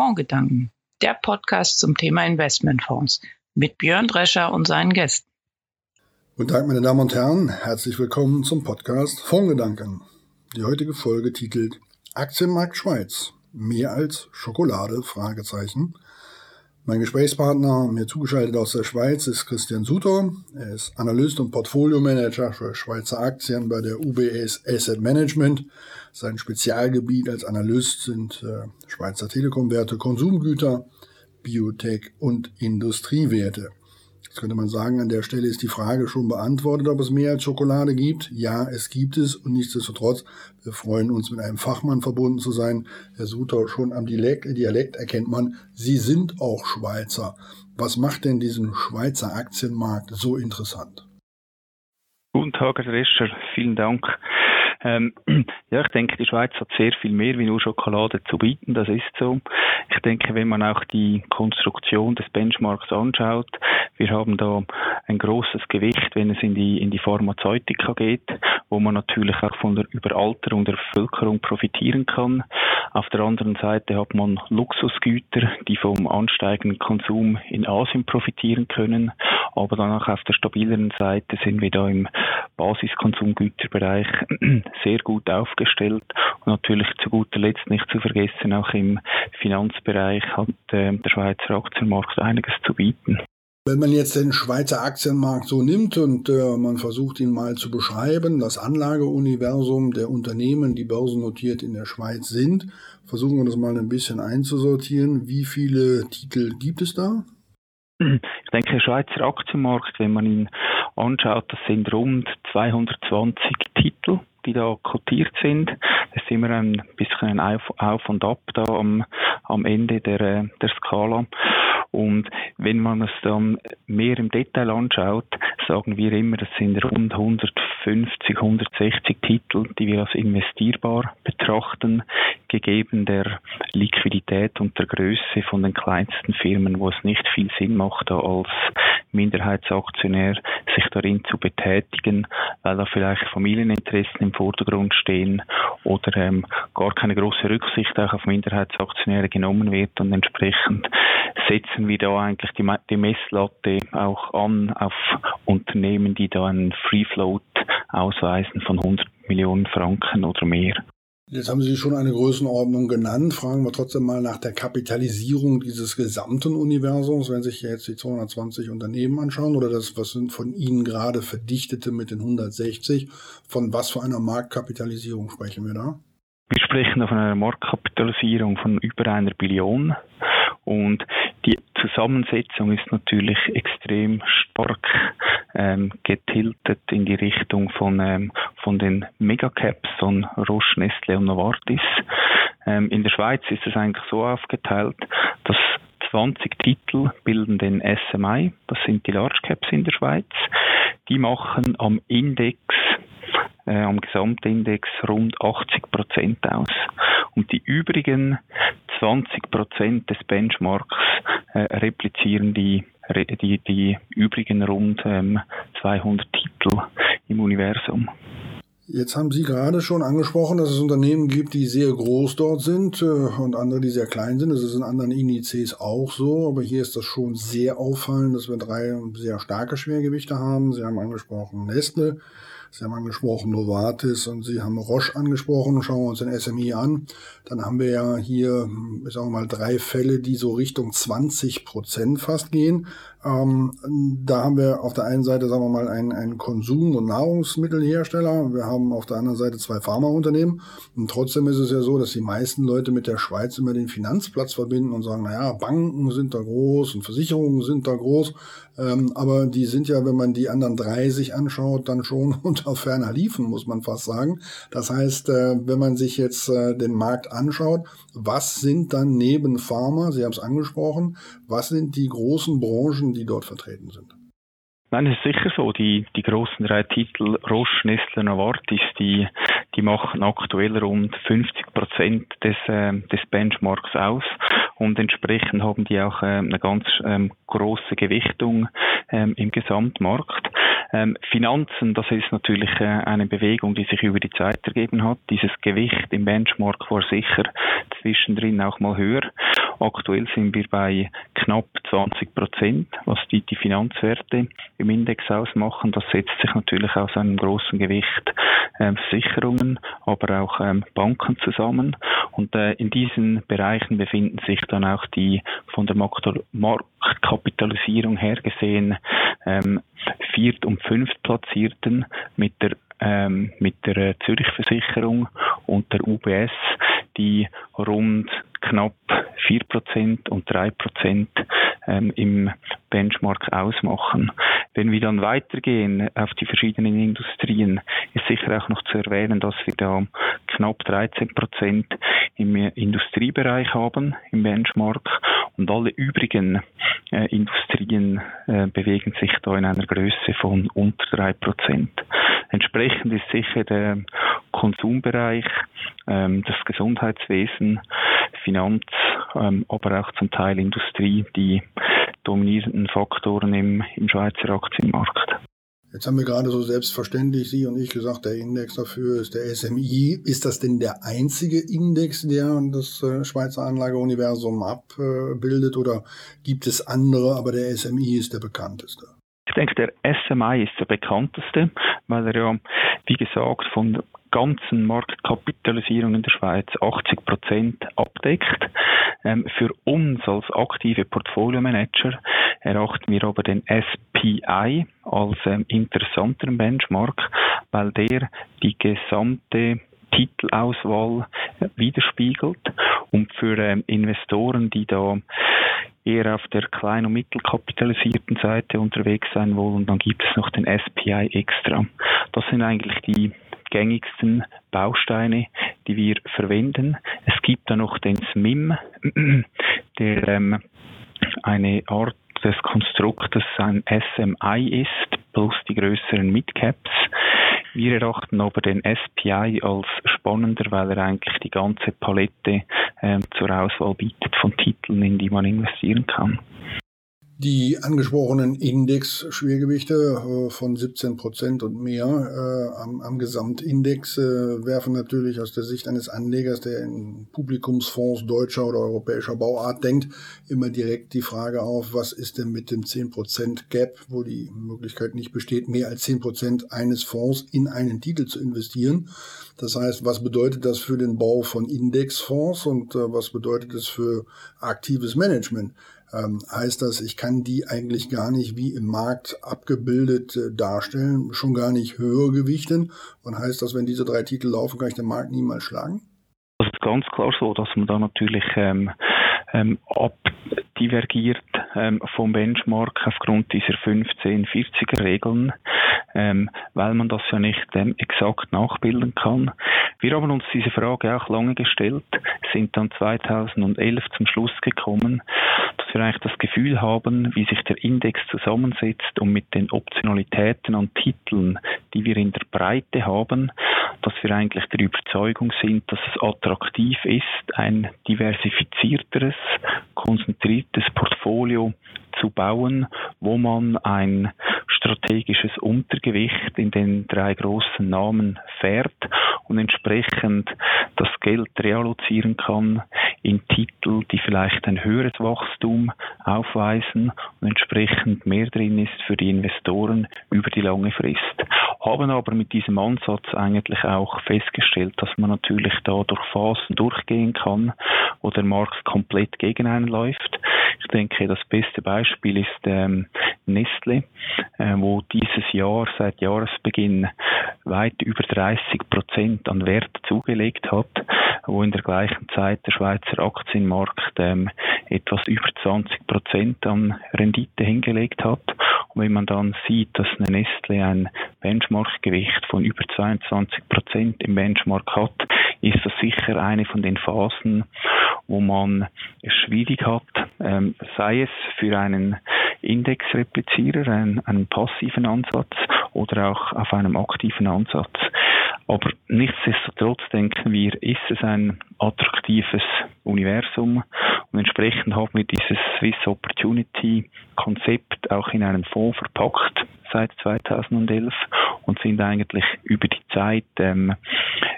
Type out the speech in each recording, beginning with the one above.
Fondgedanken, der Podcast zum Thema Investmentfonds mit Björn Drescher und seinen Gästen. Guten Tag, meine Damen und Herren. Herzlich willkommen zum Podcast Fondgedanken. Die heutige Folge titelt Aktienmarkt Schweiz. Mehr als Schokolade? Fragezeichen. Mein Gesprächspartner, mir zugeschaltet aus der Schweiz, ist Christian Suter. Er ist Analyst und Portfoliomanager für Schweizer Aktien bei der UBS Asset Management. Sein Spezialgebiet als Analyst sind äh, Schweizer Telekomwerte, Konsumgüter, Biotech und Industriewerte. Jetzt könnte man sagen, an der Stelle ist die Frage schon beantwortet, ob es mehr als Schokolade gibt. Ja, es gibt es und nichtsdestotrotz, wir freuen uns, mit einem Fachmann verbunden zu sein. Herr Suter, schon am Dialekt, Dialekt erkennt man, Sie sind auch Schweizer. Was macht denn diesen Schweizer Aktienmarkt so interessant? Guten Tag, Herr Rescher. Vielen Dank ähm, ja, ich denke, die Schweiz hat sehr viel mehr wie nur Schokolade zu bieten, das ist so. Ich denke, wenn man auch die Konstruktion des Benchmarks anschaut, wir haben da ein großes Gewicht, wenn es in die, in die Pharmazeutika geht, wo man natürlich auch von der Überalterung der Bevölkerung profitieren kann. Auf der anderen Seite hat man Luxusgüter, die vom ansteigenden Konsum in Asien profitieren können. Aber dann auch auf der stabileren Seite sind wir da im Basiskonsumgüterbereich sehr gut aufgestellt. Und natürlich zu guter Letzt nicht zu vergessen, auch im Finanzbereich hat äh, der Schweizer Aktienmarkt einiges zu bieten. Wenn man jetzt den Schweizer Aktienmarkt so nimmt und äh, man versucht ihn mal zu beschreiben, das Anlageuniversum der Unternehmen, die börsennotiert in der Schweiz sind, versuchen wir das mal ein bisschen einzusortieren. Wie viele Titel gibt es da? Ich denke, der Schweizer Aktienmarkt, wenn man ihn anschaut, das sind rund 220 Titel die da kotiert sind. Das ist immer ein bisschen ein Auf, Auf und Ab da am, am Ende der, der Skala. Und wenn man es dann mehr im Detail anschaut, sagen wir immer, das sind rund 150, 160 Titel, die wir als investierbar betrachten, gegeben der Liquidität und der Größe von den kleinsten Firmen, wo es nicht viel Sinn macht, da als Minderheitsaktionär sich darin zu betätigen, weil da vielleicht Familieninteressen im Vordergrund stehen oder ähm, gar keine große Rücksicht auch auf Minderheitsaktionäre genommen wird und entsprechend setzen wir da eigentlich die, die Messlatte auch an auf Unternehmen, die da einen Free Float ausweisen von 100 Millionen Franken oder mehr. Jetzt haben Sie schon eine Größenordnung genannt. Fragen wir trotzdem mal nach der Kapitalisierung dieses gesamten Universums, wenn sich jetzt die 220 Unternehmen anschauen oder das, was sind von Ihnen gerade verdichtete mit den 160. Von was für einer Marktkapitalisierung sprechen wir da? Wir sprechen von einer Marktkapitalisierung von über einer Billion. Und die Zusammensetzung ist natürlich extrem stark ähm, getiltet in die Richtung von, ähm, von den Megacaps von Roche, Nestle und Novartis. Ähm, in der Schweiz ist es eigentlich so aufgeteilt, dass 20 Titel bilden den SMI, das sind die Large Caps in der Schweiz. Die machen am Index äh, am Gesamtindex rund 80 Prozent aus. Und die übrigen 20 Prozent des Benchmarks äh, replizieren die, die, die übrigen rund ähm, 200 Titel im Universum. Jetzt haben Sie gerade schon angesprochen, dass es Unternehmen gibt, die sehr groß dort sind äh, und andere, die sehr klein sind. Das ist in anderen Indizes auch so, aber hier ist das schon sehr auffallend, dass wir drei sehr starke Schwergewichte haben. Sie haben angesprochen Nestle, Sie haben angesprochen Novartis und Sie haben Roche angesprochen. Schauen wir uns den SMI an. Dann haben wir ja hier, ich sage mal, drei Fälle, die so Richtung 20 Prozent fast gehen. Ähm, da haben wir auf der einen Seite, sagen wir mal, einen, einen Konsum- und Nahrungsmittelhersteller. Wir haben auf der anderen Seite zwei Pharmaunternehmen. Und trotzdem ist es ja so, dass die meisten Leute mit der Schweiz immer den Finanzplatz verbinden und sagen, naja, Banken sind da groß und Versicherungen sind da groß. Ähm, aber die sind ja, wenn man die anderen drei sich anschaut, dann schon unter ferner Liefen, muss man fast sagen. Das heißt, äh, wenn man sich jetzt äh, den Markt anschaut, was sind dann neben Pharma, Sie haben es angesprochen, was sind die großen Branchen, die dort vertreten sind? Nein, es ist sicher so. Die, die großen drei Titel Roche, Nestle, Novartis, die, die machen aktuell rund 50 Prozent des, äh, des Benchmarks aus und entsprechend haben die auch äh, eine ganz ähm, große Gewichtung ähm, im Gesamtmarkt. Ähm, Finanzen, das ist natürlich äh, eine Bewegung, die sich über die Zeit ergeben hat. Dieses Gewicht im Benchmark war sicher zwischendrin auch mal höher. Aktuell sind wir bei knapp 20 Prozent, was die, die Finanzwerte im Index ausmachen. Das setzt sich natürlich aus einem großen Gewicht äh, Versicherungen, aber auch ähm, Banken zusammen. Und äh, in diesen Bereichen befinden sich dann auch die von der Marktkapitalisierung her gesehen ähm, viert- und fünftplatzierten mit der ähm, mit der äh, Zürich Versicherung und der UBS, die rund knapp 4% und 3% ähm, im Benchmark ausmachen. Wenn wir dann weitergehen auf die verschiedenen Industrien, ist sicher auch noch zu erwähnen, dass wir da knapp 13% im Industriebereich haben, im Benchmark, und alle übrigen äh, Industrien äh, bewegen sich da in einer Größe von unter 3%. Entsprechend ist sicher der Konsumbereich, ähm, das Gesundheitswesen, Finanz, ähm, aber auch zum Teil Industrie die dominierenden Faktoren im, im Schweizer Aktienmarkt. Jetzt haben wir gerade so selbstverständlich Sie und ich gesagt, der Index dafür ist der SMI. Ist das denn der einzige Index, der das äh, Schweizer Anlageuniversum abbildet oder gibt es andere, aber der SMI ist der bekannteste? Ich denke, der SMI ist der bekannteste, weil er ja, wie gesagt, von der ganzen Marktkapitalisierung in der Schweiz 80 Prozent abdeckt. Ähm, für uns als aktive Portfolio-Manager erachten wir aber den SPI als ähm, interessanteren Benchmark, weil der die gesamte Titelauswahl widerspiegelt und für ähm, Investoren, die da eher auf der klein- und mittelkapitalisierten Seite unterwegs sein wollen, dann gibt es noch den SPI Extra. Das sind eigentlich die gängigsten Bausteine, die wir verwenden. Es gibt da noch den SMIM, der ähm, eine Art des Konstruktes ein SMI ist, plus die größeren Midcaps. Wir erachten aber den SPI als spannender, weil er eigentlich die ganze Palette äh, zur Auswahl bietet von Titeln, in die man investieren kann. Die angesprochenen Index-Schwergewichte äh, von 17 Prozent und mehr äh, am, am, Gesamtindex äh, werfen natürlich aus der Sicht eines Anlegers, der in Publikumsfonds deutscher oder europäischer Bauart denkt, immer direkt die Frage auf, was ist denn mit dem 10 Prozent Gap, wo die Möglichkeit nicht besteht, mehr als 10 Prozent eines Fonds in einen Titel zu investieren. Das heißt, was bedeutet das für den Bau von Indexfonds und äh, was bedeutet es für aktives Management? Ähm, heißt das, ich kann die eigentlich gar nicht wie im Markt abgebildet äh, darstellen, schon gar nicht höher gewichten. Und heißt das, wenn diese drei Titel laufen, kann ich den Markt niemals schlagen? Das ist ganz klar so, dass man da natürlich ähm, ähm, abdivergiert ähm, vom Benchmark aufgrund dieser 15-40er Regeln, ähm, weil man das ja nicht ähm, exakt nachbilden kann. Wir haben uns diese Frage auch lange gestellt, sind dann 2011 zum Schluss gekommen, dass wir eigentlich das Gefühl haben, wie sich der Index zusammensetzt und mit den Optionalitäten an Titeln, die wir in der Breite haben, dass wir eigentlich der Überzeugung sind, dass es attraktiv ist, ein diversifizierteres, konzentriertes Portfolio zu bauen, wo man ein strategisches Untergewicht in den drei großen Namen fährt und entsprechend das Geld reallozieren kann in Titel, die vielleicht ein höheres Wachstum aufweisen und entsprechend mehr drin ist für die Investoren über die lange Frist. Haben aber mit diesem Ansatz eigentlich auch festgestellt, dass man natürlich da durch Phasen durchgehen kann, wo der Markt komplett gegen einen läuft. Ich denke, das beste Beispiel ist ähm, Nestle, äh, wo dieses Jahr seit Jahresbeginn weit über 30 Prozent an Wert zugelegt hat, wo in der gleichen Zeit der Schweizer Aktienmarkt ähm, etwas über 20 Prozent an Rendite hingelegt hat. Und wenn man dann sieht, dass eine Nestle ein Benchmark-Gewicht von über 22 Prozent im Benchmark hat, ist das sicher eine von den Phasen, wo man es schwierig hat, ähm, sei es für einen Indexreplizierer, einen, einen passiven Ansatz oder auch auf einem aktiven Ansatz. Aber nichtsdestotrotz denken wir, ist es ein attraktives Universum und entsprechend haben wir dieses Swiss Opportunity Konzept auch in einen Fonds verpackt seit 2011 und sind eigentlich über die Zeit ähm,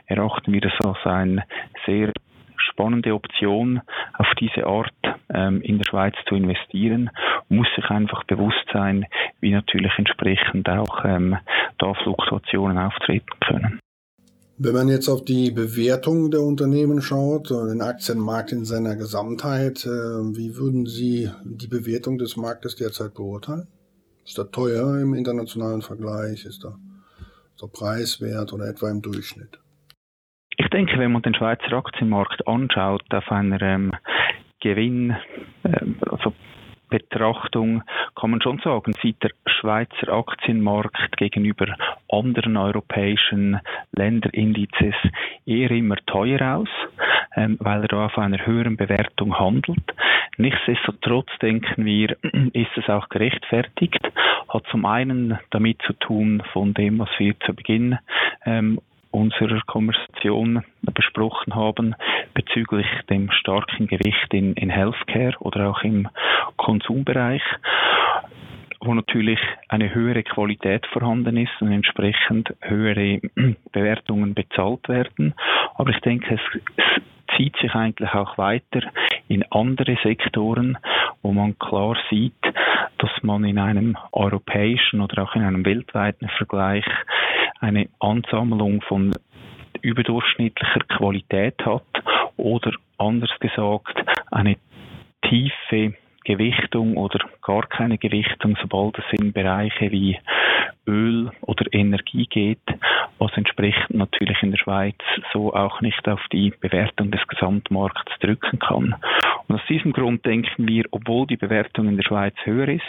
erachten wir das als eine sehr spannende Option, auf diese Art ähm, in der Schweiz zu investieren, muss sich einfach bewusst sein, wie natürlich entsprechend auch ähm, da Fluktuationen auftreten können. Wenn man jetzt auf die Bewertung der Unternehmen schaut, den Aktienmarkt in seiner Gesamtheit, äh, wie würden Sie die Bewertung des Marktes derzeit beurteilen? Ist er teuer im internationalen Vergleich? Ist er preiswert oder etwa im Durchschnitt? Ich denke, wenn man den Schweizer Aktienmarkt anschaut, auf einer ähm, Gewinn, äh, also kann man schon sagen, sieht der Schweizer Aktienmarkt gegenüber anderen europäischen Länderindizes eher immer teuer aus, ähm, weil er auf einer höheren Bewertung handelt. Nichtsdestotrotz denken wir, ist es auch gerechtfertigt, hat zum einen damit zu tun von dem, was wir zu Beginn ähm, unserer Konversation besprochen haben bezüglich dem starken Gewicht in, in Healthcare oder auch im Konsumbereich wo natürlich eine höhere Qualität vorhanden ist und entsprechend höhere Bewertungen bezahlt werden. Aber ich denke, es, es zieht sich eigentlich auch weiter in andere Sektoren, wo man klar sieht, dass man in einem europäischen oder auch in einem weltweiten Vergleich eine Ansammlung von überdurchschnittlicher Qualität hat oder anders gesagt eine tiefe Gewichtung oder gar keine Gewichtung, sobald es in Bereiche wie Öl oder Energie geht, was entsprechend natürlich in der Schweiz so auch nicht auf die Bewertung des Gesamtmarkts drücken kann. Und aus diesem Grund denken wir, obwohl die Bewertung in der Schweiz höher ist,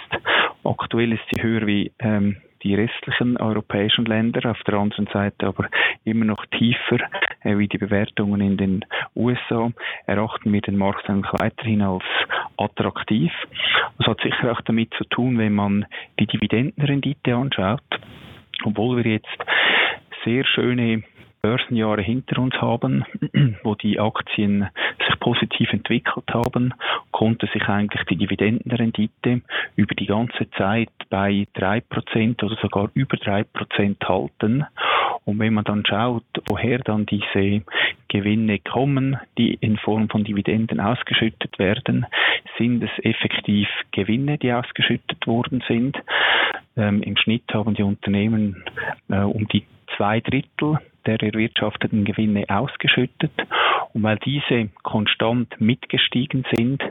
aktuell ist sie höher wie ähm, die restlichen europäischen Länder, auf der anderen Seite aber immer noch tiefer äh, wie die Bewertungen in den USA, erachten wir den Markt eigentlich weiterhin als attraktiv. Das hat sicher auch damit zu tun, wenn man die Dividendenrendite anschaut, obwohl wir jetzt sehr schöne Börsenjahre hinter uns haben, wo die Aktien sich positiv entwickelt haben, konnte sich eigentlich die Dividendenrendite über die ganze Zeit bei drei Prozent oder sogar über drei Prozent halten. Und wenn man dann schaut, woher dann diese Gewinne kommen, die in Form von Dividenden ausgeschüttet werden, sind es effektiv Gewinne, die ausgeschüttet worden sind. Ähm, Im Schnitt haben die Unternehmen äh, um die zwei Drittel der erwirtschafteten Gewinne ausgeschüttet. Und weil diese konstant mitgestiegen sind,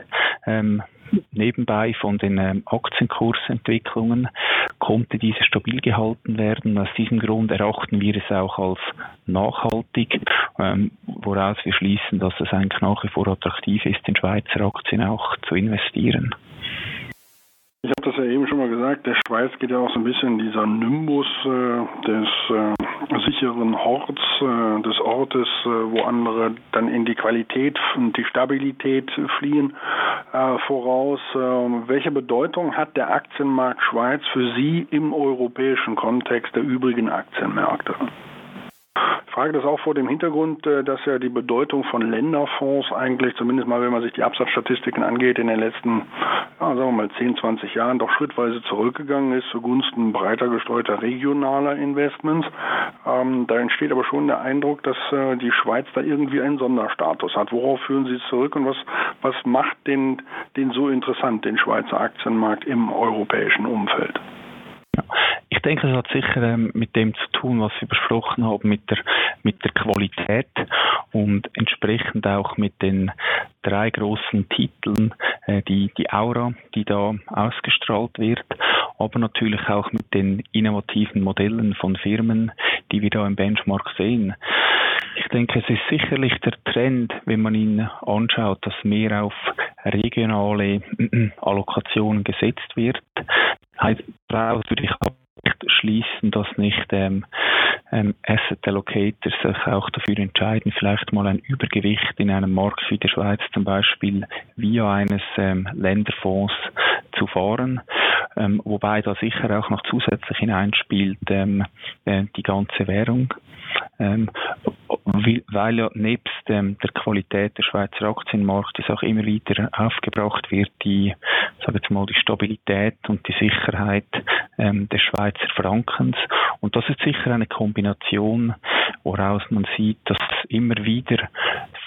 ähm, nebenbei von den ähm, Aktienkursentwicklungen, konnte diese stabil gehalten werden. Aus diesem Grund erachten wir es auch als nachhaltig, ähm, woraus wir schließen, dass es eigentlich nach wie vor attraktiv ist, in Schweizer Aktien auch zu investieren. Ich habe das ja eben schon mal gesagt, der Schweiz geht ja auch so ein bisschen dieser Nimbus äh, des äh, sicheren Horts, äh, des Ortes, äh, wo andere dann in die Qualität und die Stabilität fliehen, äh, voraus. Ähm, welche Bedeutung hat der Aktienmarkt Schweiz für Sie im europäischen Kontext der übrigen Aktienmärkte? Ich frage das auch vor dem Hintergrund, äh, dass ja die Bedeutung von Länderfonds eigentlich, zumindest mal wenn man sich die Absatzstatistiken angeht, in den letzten, ja, sagen wir mal 10, 20 Jahren doch schrittweise zurückgegangen ist zugunsten breiter gestreuter regionaler Investments. Ähm, da entsteht aber schon der Eindruck, dass äh, die Schweiz da irgendwie einen Sonderstatus hat. Worauf führen Sie zurück und was, was macht den, den so interessant, den Schweizer Aktienmarkt im europäischen Umfeld? Ich denke, es hat sicher ähm, mit dem zu tun, was Sie besprochen haben, mit der, mit der Qualität und entsprechend auch mit den drei großen Titeln, äh, die, die Aura, die da ausgestrahlt wird, aber natürlich auch mit den innovativen Modellen von Firmen, die wir da im Benchmark sehen. Ich denke, es ist sicherlich der Trend, wenn man ihn anschaut, dass mehr auf regionale Allokationen gesetzt wird. Daraus würde ich schließen, dass nicht ähm, ähm, Asset Allocators sich auch dafür entscheiden, vielleicht mal ein Übergewicht in einem Markt wie der Schweiz zum Beispiel via eines ähm, Länderfonds zu fahren, ähm, wobei da sicher auch noch zusätzlich hineinspielt ähm, äh, die ganze Währung. Ähm, weil ja nebst ähm, der Qualität der Schweizer Aktienmarktes auch immer wieder aufgebracht wird, die, sage jetzt mal, die Stabilität und die Sicherheit ähm, des Schweizer Frankens. Und das ist sicher eine Kombination, woraus man sieht, dass es immer wieder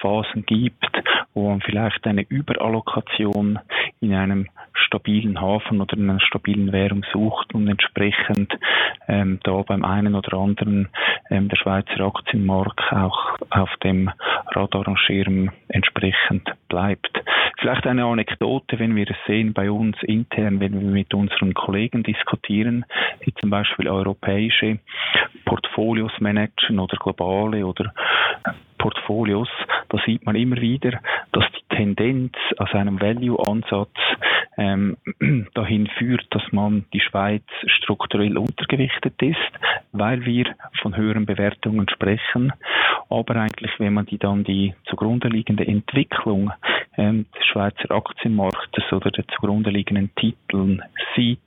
Phasen gibt, wo man vielleicht eine Überallokation in einem stabilen Hafen oder in einer stabilen Währung sucht und entsprechend ähm, da beim einen oder anderen ähm, der Schweizer Aktienmarkt auch auf dem Radar und Schirm entsprechend bleibt. Vielleicht eine Anekdote, wenn wir es sehen bei uns intern, wenn wir mit unseren Kollegen diskutieren, die zum Beispiel europäische Portfolios managen oder globale oder Portfolios, da sieht man immer wieder, dass die Tendenz aus einem Value-Ansatz ähm, dahin führt, dass man die Schweiz strukturell untergewichtet ist, weil wir von höheren Bewertungen sprechen. Aber eigentlich, wenn man die dann die zugrunde liegende Entwicklung ähm, des Schweizer Aktienmarktes oder der zugrunde liegenden Titeln sieht,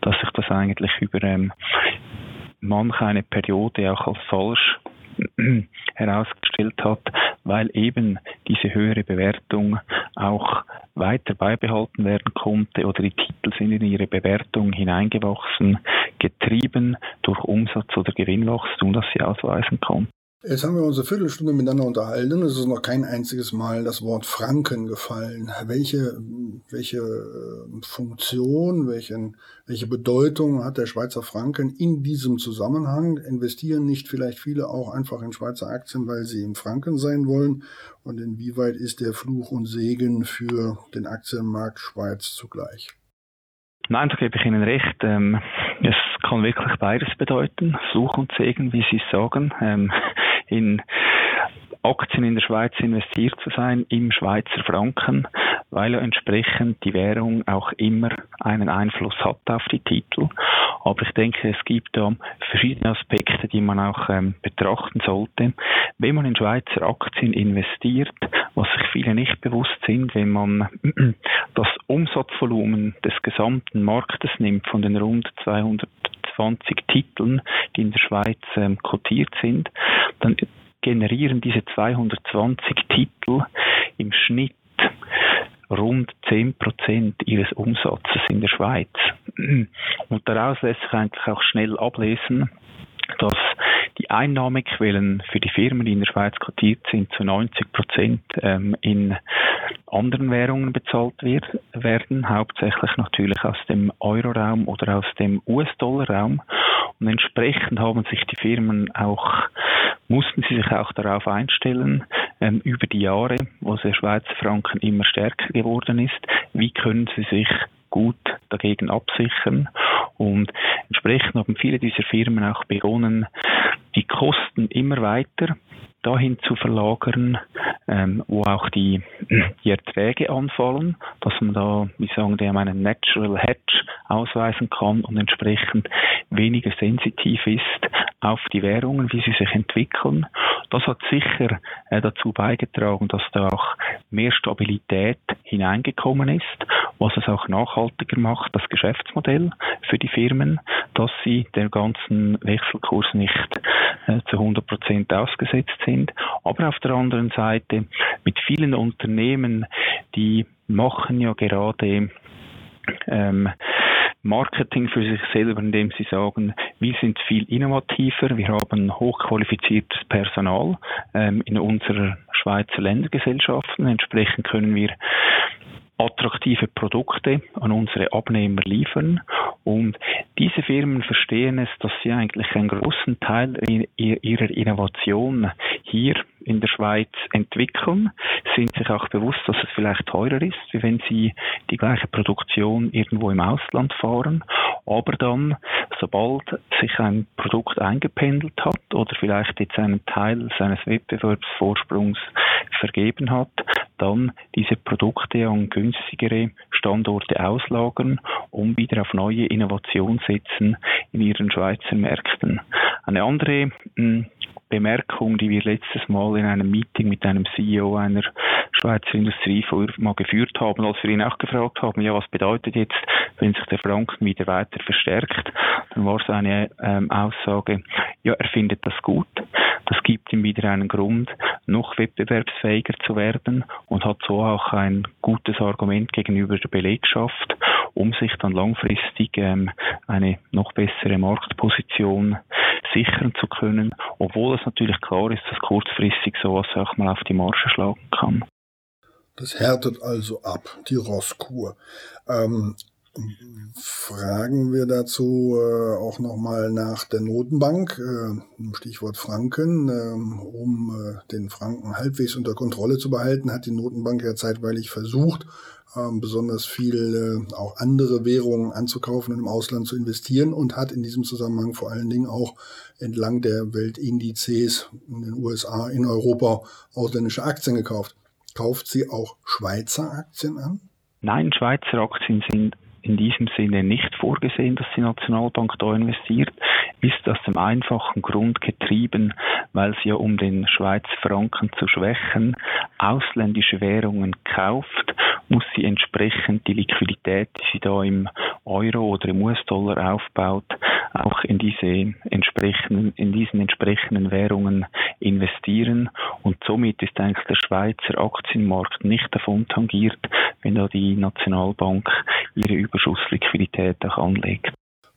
dass sich das eigentlich über ähm, manch eine Periode auch als falsch herausgestellt hat, weil eben diese höhere Bewertung auch weiter beibehalten werden konnte oder die Titel sind in ihre Bewertung hineingewachsen, getrieben durch Umsatz- oder Gewinnwachstum, das sie ausweisen konnten. Jetzt haben wir uns eine Viertelstunde miteinander unterhalten. Es ist noch kein einziges Mal das Wort Franken gefallen. Welche, welche äh, Funktion, welchen, welche Bedeutung hat der Schweizer Franken in diesem Zusammenhang? Investieren nicht vielleicht viele auch einfach in Schweizer Aktien, weil sie im Franken sein wollen? Und inwieweit ist der Fluch und Segen für den Aktienmarkt Schweiz zugleich? Nein, da gebe ich Ihnen recht. Ähm, es kann wirklich beides bedeuten. Fluch und Segen, wie Sie sagen. Ähm, in Aktien in der Schweiz investiert zu sein im Schweizer Franken, weil ja entsprechend die Währung auch immer einen Einfluss hat auf die Titel. Aber ich denke, es gibt da verschiedene Aspekte, die man auch ähm, betrachten sollte. Wenn man in Schweizer Aktien investiert, was sich viele nicht bewusst sind, wenn man das Umsatzvolumen des gesamten Marktes nimmt von den rund 220 Titeln, die in der Schweiz ähm, kotiert sind, dann generieren diese 220 Titel im Schnitt rund 10% ihres Umsatzes in der Schweiz. Und daraus lässt sich eigentlich auch schnell ablesen, dass die Einnahmequellen für die Firmen, die in der Schweiz kotiert sind, zu 90 Prozent ähm, in anderen Währungen bezahlt wird, werden, hauptsächlich natürlich aus dem Euroraum oder aus dem US-Dollar-Raum. Und entsprechend haben sich die Firmen auch, mussten sie sich auch darauf einstellen, ähm, über die Jahre, wo der Schweizer Franken immer stärker geworden ist, wie können sie sich gut dagegen absichern. Und entsprechend haben viele dieser Firmen auch begonnen, die Kosten immer weiter dahin zu verlagern, ähm, wo auch die, die Erträge anfallen, dass man da, wie sagen die, einen Natural Hedge ausweisen kann und entsprechend weniger sensitiv ist auf die Währungen, wie sie sich entwickeln. Das hat sicher äh, dazu beigetragen, dass da auch mehr Stabilität hineingekommen ist, was es auch nachhaltiger macht, das Geschäftsmodell für die Firmen, dass sie der ganzen Wechselkurs nicht äh, zu 100 Prozent ausgesetzt sind. Aber auf der anderen Seite mit vielen Unternehmen, die machen ja gerade ähm, Marketing für sich selber, indem sie sagen, wir sind viel innovativer, wir haben hochqualifiziertes Personal ähm, in unserer Schweizer Ländergesellschaften. Entsprechend können wir attraktive Produkte an unsere Abnehmer liefern. Und diese Firmen verstehen es, dass sie eigentlich einen großen Teil ihrer Innovation hier in der Schweiz entwickeln, sind sich auch bewusst, dass es vielleicht teurer ist, wie wenn sie die gleiche Produktion irgendwo im Ausland fahren. Aber dann, sobald sich ein Produkt eingependelt hat oder vielleicht jetzt einen Teil seines Wettbewerbsvorsprungs vergeben hat, dann diese Produkte an günstigere Standorte auslagern, um wieder auf neue Innovation setzen in ihren Schweizer Märkten. Eine andere hm, Bemerkung, die wir letztes Mal in einem Meeting mit einem CEO einer Schweizer Industriefirma geführt haben, als wir ihn auch gefragt haben, ja, was bedeutet jetzt, wenn sich der Franken wieder weiter verstärkt, dann war seine ähm, Aussage, ja, er findet das gut. Das gibt ihm wieder einen Grund, noch wettbewerbsfähiger zu werden und hat so auch ein gutes Argument gegenüber der Belegschaft, um sich dann langfristig ähm, eine noch bessere Marktposition sichern zu können, obwohl es natürlich klar ist, dass kurzfristig sowas auch mal auf die Marge schlagen kann. Das härtet also ab, die Rosskur. Ähm, fragen wir dazu äh, auch nochmal nach der Notenbank, äh, Stichwort Franken. Äh, um äh, den Franken halbwegs unter Kontrolle zu behalten, hat die Notenbank ja zeitweilig versucht, ähm, besonders viel äh, auch andere Währungen anzukaufen und im Ausland zu investieren und hat in diesem Zusammenhang vor allen Dingen auch entlang der Weltindizes in den USA, in Europa ausländische Aktien gekauft. Kauft sie auch Schweizer Aktien an? Nein, Schweizer Aktien sind in diesem Sinne nicht vorgesehen, dass die Nationalbank da investiert, ist aus dem einfachen Grund getrieben, weil sie ja um den Schweizer Franken zu schwächen ausländische Währungen kauft, muss sie entsprechend die Liquidität, die sie da im Euro oder im US-Dollar aufbaut, auch in diese entsprechenden, in diesen entsprechenden Währungen investieren. Und somit ist eigentlich der Schweizer Aktienmarkt nicht davon tangiert, wenn da die Nationalbank ihre Überschussliquidität auch anlegt.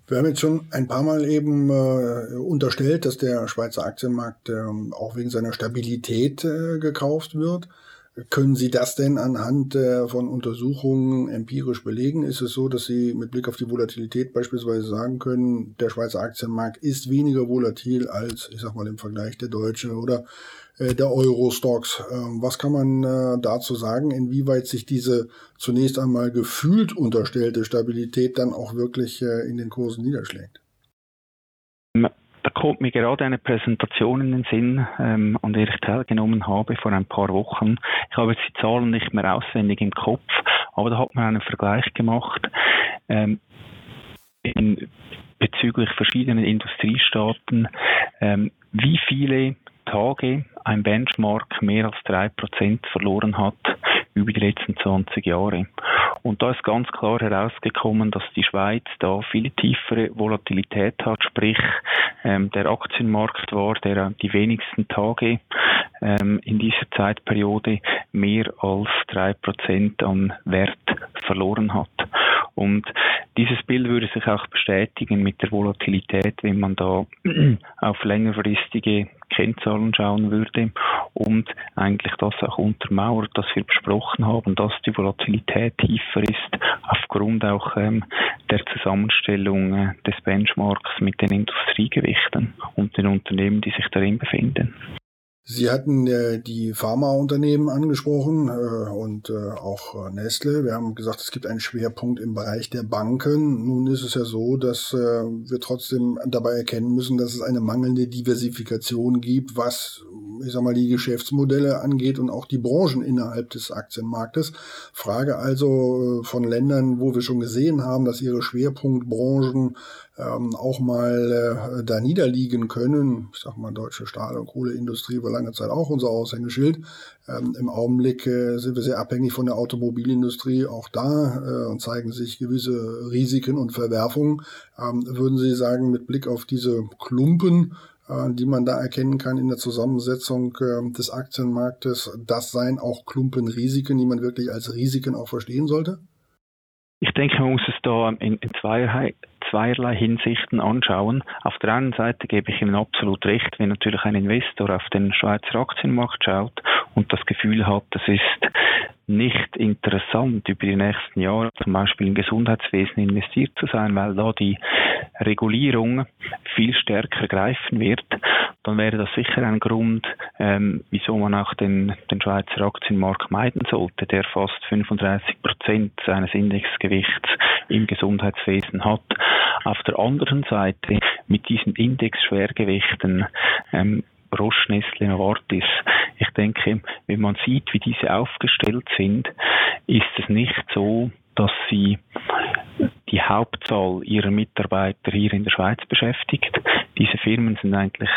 Wir haben jetzt schon ein paar Mal eben äh, unterstellt, dass der Schweizer Aktienmarkt äh, auch wegen seiner Stabilität äh, gekauft wird. Können Sie das denn anhand von Untersuchungen empirisch belegen? Ist es so, dass Sie mit Blick auf die Volatilität beispielsweise sagen können, der Schweizer Aktienmarkt ist weniger volatil als, ich sag mal, im Vergleich der deutsche oder äh, der Euro-Stocks? Ähm, was kann man äh, dazu sagen, inwieweit sich diese zunächst einmal gefühlt unterstellte Stabilität dann auch wirklich äh, in den Kursen niederschlägt? Da kommt mir gerade eine Präsentation in den Sinn, ähm, an der ich teilgenommen habe vor ein paar Wochen. Ich habe jetzt die Zahlen nicht mehr auswendig im Kopf, aber da hat man einen Vergleich gemacht ähm, in, bezüglich verschiedenen Industriestaaten, ähm, wie viele Tage ein Benchmark mehr als drei Prozent verloren hat über die letzten 20 Jahre. Und da ist ganz klar herausgekommen, dass die Schweiz da viel tiefere Volatilität hat, sprich ähm, der Aktienmarkt war, der die wenigsten Tage ähm, in dieser Zeitperiode mehr als drei Prozent an Wert verloren hat. Und dieses Bild würde sich auch bestätigen mit der Volatilität, wenn man da auf längerfristige Kennzahlen schauen würde und eigentlich das auch untermauert, dass wir besprochen haben, dass die Volatilität tiefer ist aufgrund auch ähm, der Zusammenstellung äh, des Benchmarks mit den Industriegewichten und den Unternehmen, die sich darin befinden. Sie hatten äh, die Pharmaunternehmen angesprochen äh, und äh, auch äh, Nestle. Wir haben gesagt, es gibt einen Schwerpunkt im Bereich der Banken. Nun ist es ja so, dass äh, wir trotzdem dabei erkennen müssen, dass es eine mangelnde Diversifikation gibt, was ich sag mal, die Geschäftsmodelle angeht und auch die Branchen innerhalb des Aktienmarktes. Frage also äh, von Ländern, wo wir schon gesehen haben, dass ihre Schwerpunktbranchen ähm, auch mal äh, da niederliegen können. Ich sag mal, deutsche Stahl- und Kohleindustrie war lange Zeit auch unser Aushängeschild. Ähm, Im Augenblick äh, sind wir sehr abhängig von der Automobilindustrie auch da äh, und zeigen sich gewisse Risiken und Verwerfungen. Ähm, würden Sie sagen, mit Blick auf diese Klumpen, die man da erkennen kann in der Zusammensetzung äh, des Aktienmarktes, das seien auch Klumpenrisiken, die man wirklich als Risiken auch verstehen sollte? Ich denke, man muss es da in, in zweierlei, zweierlei Hinsichten anschauen. Auf der einen Seite gebe ich Ihnen absolut recht, wenn natürlich ein Investor auf den Schweizer Aktienmarkt schaut und das Gefühl hat, das ist nicht interessant, über die nächsten Jahre zum Beispiel im Gesundheitswesen investiert zu sein, weil da die Regulierung viel stärker greifen wird, dann wäre das sicher ein Grund, ähm, wieso man auch den, den Schweizer Aktienmarkt meiden sollte, der fast 35 Prozent seines Indexgewichts im Gesundheitswesen hat. Auf der anderen Seite mit diesen Indexschwergewichten ähm, Roche, Novartis. Ich denke, wenn man sieht, wie diese aufgestellt sind, ist es nicht so, dass sie die Hauptzahl ihrer Mitarbeiter hier in der Schweiz beschäftigt. Diese Firmen sind eigentlich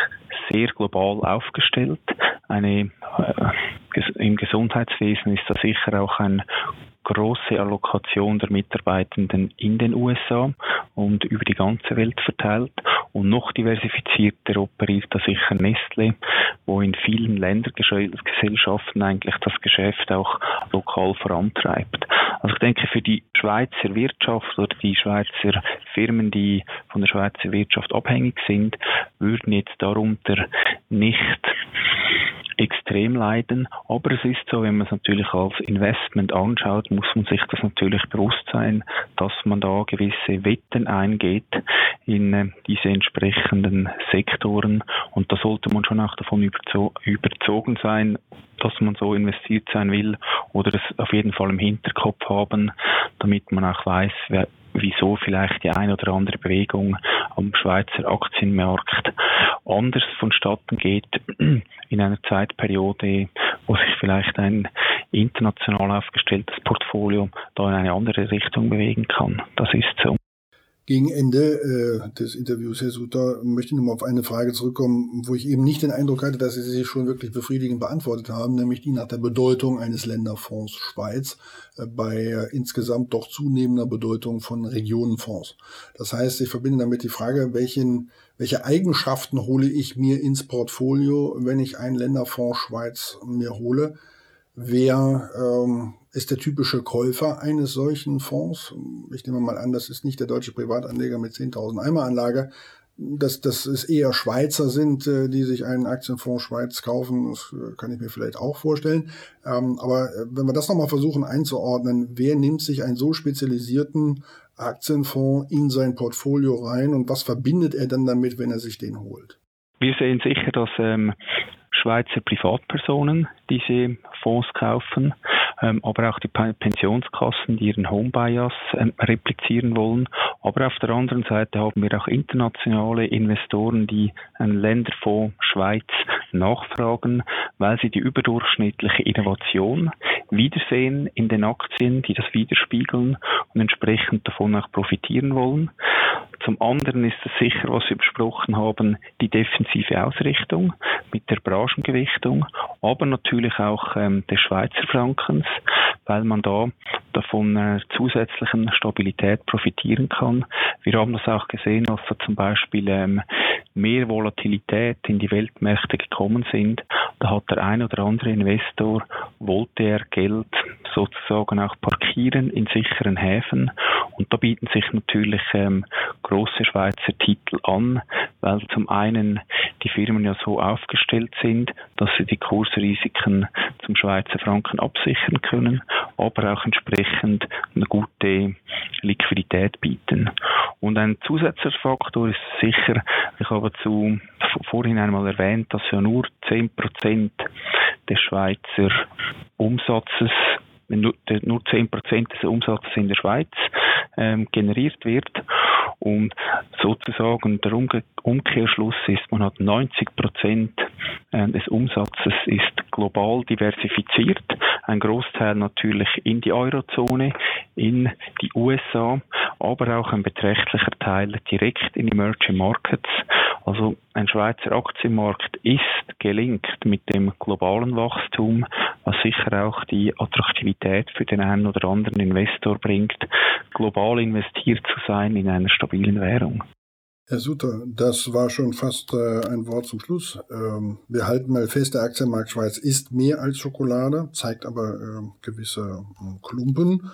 sehr global aufgestellt. Eine, äh, Im Gesundheitswesen ist da sicher auch ein große Allokation der Mitarbeitenden in den USA und über die ganze Welt verteilt. Und noch diversifizierter operiert da sicher Nestle, wo in vielen Ländergesellschaften eigentlich das Geschäft auch lokal vorantreibt. Also ich denke, für die Schweizer Wirtschaft oder die Schweizer Firmen, die von der Schweizer Wirtschaft abhängig sind, würden jetzt darunter nicht extrem leiden. Aber es ist so, wenn man es natürlich als Investment anschaut, muss man sich das natürlich bewusst sein, dass man da gewisse Wetten eingeht in äh, diese entsprechenden Sektoren. Und da sollte man schon auch davon überzo überzogen sein, dass man so investiert sein will oder es auf jeden Fall im Hinterkopf haben, damit man auch weiß, wer, wieso vielleicht die eine oder andere Bewegung am Schweizer Aktienmarkt anders vonstatten geht in einer Zeitperiode, wo sich vielleicht ein international aufgestelltes Portfolio da in eine andere Richtung bewegen kann. Das ist. Gegen Ende äh, des Interviews, Herr Suter, möchte ich nochmal auf eine Frage zurückkommen, wo ich eben nicht den Eindruck hatte, dass Sie sie schon wirklich befriedigend beantwortet haben, nämlich die nach der Bedeutung eines Länderfonds Schweiz äh, bei insgesamt doch zunehmender Bedeutung von Regionenfonds. Das heißt, ich verbinde damit die Frage, welchen, welche Eigenschaften hole ich mir ins Portfolio, wenn ich einen Länderfonds Schweiz mir hole? Wer ähm, ist der typische Käufer eines solchen Fonds? Ich nehme mal an, das ist nicht der deutsche Privatanleger mit 10.000 Eimeranlage. Dass, dass es eher Schweizer sind, äh, die sich einen Aktienfonds Schweiz kaufen, das äh, kann ich mir vielleicht auch vorstellen. Ähm, aber äh, wenn wir das nochmal versuchen einzuordnen, wer nimmt sich einen so spezialisierten Aktienfonds in sein Portfolio rein und was verbindet er dann damit, wenn er sich den holt? Wir sehen sicher, dass ähm, Schweizer Privatpersonen diese Fonds kaufen, ähm, aber auch die Pensionskassen, die ihren Home Bias ähm, replizieren wollen. Aber auf der anderen Seite haben wir auch internationale Investoren, die einen Länderfonds Schweiz nachfragen, weil sie die überdurchschnittliche Innovation wiedersehen in den Aktien, die das widerspiegeln und entsprechend davon auch profitieren wollen. Zum anderen ist es sicher, was wir besprochen haben, die defensive Ausrichtung mit der Branchengewichtung, aber natürlich auch ähm, des Schweizer Frankens, weil man da davon äh, zusätzlichen Stabilität profitieren kann. Wir haben das auch gesehen, als da zum Beispiel ähm, mehr Volatilität in die Weltmärkte gekommen sind. Da hat der ein oder andere Investor, wollte er Geld sozusagen auch parkieren in sicheren Häfen. Und da bieten sich natürlich ähm, große Schweizer Titel an, weil zum einen die Firmen ja so aufgestellt sind, dass sie die Kursrisiken zum Schweizer Franken absichern können, aber auch entsprechend eine gute Liquidität bieten. Und ein zusätzlicher Faktor ist sicher, ich habe zu vorhin einmal erwähnt, dass ja nur 10% des Schweizer Umsatzes nur, nur 10% des Umsatzes in der Schweiz ähm, generiert wird. Und sozusagen der Umge Umkehrschluss ist, man hat 90 Prozent äh, des Umsatzes ist global diversifiziert. Ein Großteil natürlich in die Eurozone, in die USA, aber auch ein beträchtlicher Teil direkt in Emerging Markets. Also ein Schweizer Aktienmarkt ist gelingt mit dem globalen Wachstum, was sicher auch die Attraktivität für den einen oder anderen Investor bringt, global investiert zu sein in einer stabilen Währung. Herr Suter, das war schon fast äh, ein Wort zum Schluss. Ähm, wir halten mal fest, der Aktienmarkt Schweiz ist mehr als Schokolade, zeigt aber äh, gewisse äh, Klumpen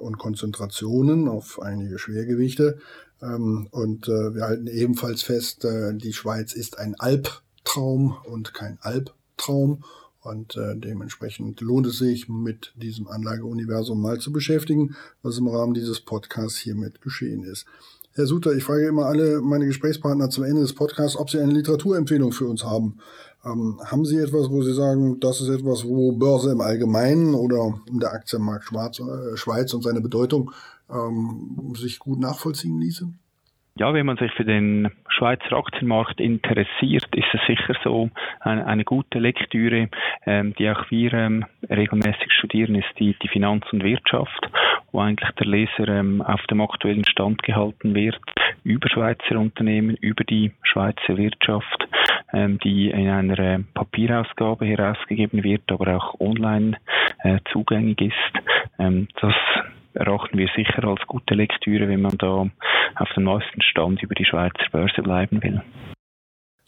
und Konzentrationen auf einige Schwergewichte. Ähm, und äh, wir halten ebenfalls fest, äh, die Schweiz ist ein Albtraum und kein Albtraum. Und äh, dementsprechend lohnt es sich, mit diesem Anlageuniversum mal zu beschäftigen, was im Rahmen dieses Podcasts hiermit geschehen ist. Herr Suter, ich frage immer alle meine Gesprächspartner zum Ende des Podcasts, ob sie eine Literaturempfehlung für uns haben. Ähm, haben Sie etwas, wo Sie sagen, das ist etwas, wo Börse im Allgemeinen oder der Aktienmarkt Schwarz, äh, Schweiz und seine Bedeutung ähm, sich gut nachvollziehen ließe? Ja, wenn man sich für den Schweizer Aktienmarkt interessiert, ist es sicher so eine, eine gute Lektüre, ähm, die auch wir ähm, regelmäßig studieren, ist die, die Finanz und Wirtschaft, wo eigentlich der Leser ähm, auf dem aktuellen Stand gehalten wird über Schweizer Unternehmen, über die Schweizer Wirtschaft, ähm, die in einer äh, Papierausgabe herausgegeben wird, aber auch online äh, zugänglich ist. Ähm, das erachten wir sicher als gute Lektüre, wenn man da auf dem neuesten Stand über die Schweizer Börse bleiben will.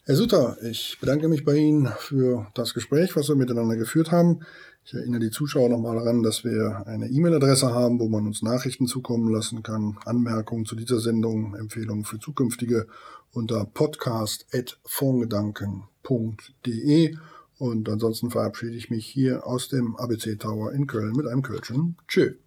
Herr Sutter, ich bedanke mich bei Ihnen für das Gespräch, was wir miteinander geführt haben. Ich erinnere die Zuschauer nochmal daran, dass wir eine E-Mail-Adresse haben, wo man uns Nachrichten zukommen lassen kann, Anmerkungen zu dieser Sendung, Empfehlungen für zukünftige unter podcast.fondgedanken.de Und ansonsten verabschiede ich mich hier aus dem ABC Tower in Köln mit einem Kölschen. Tschö.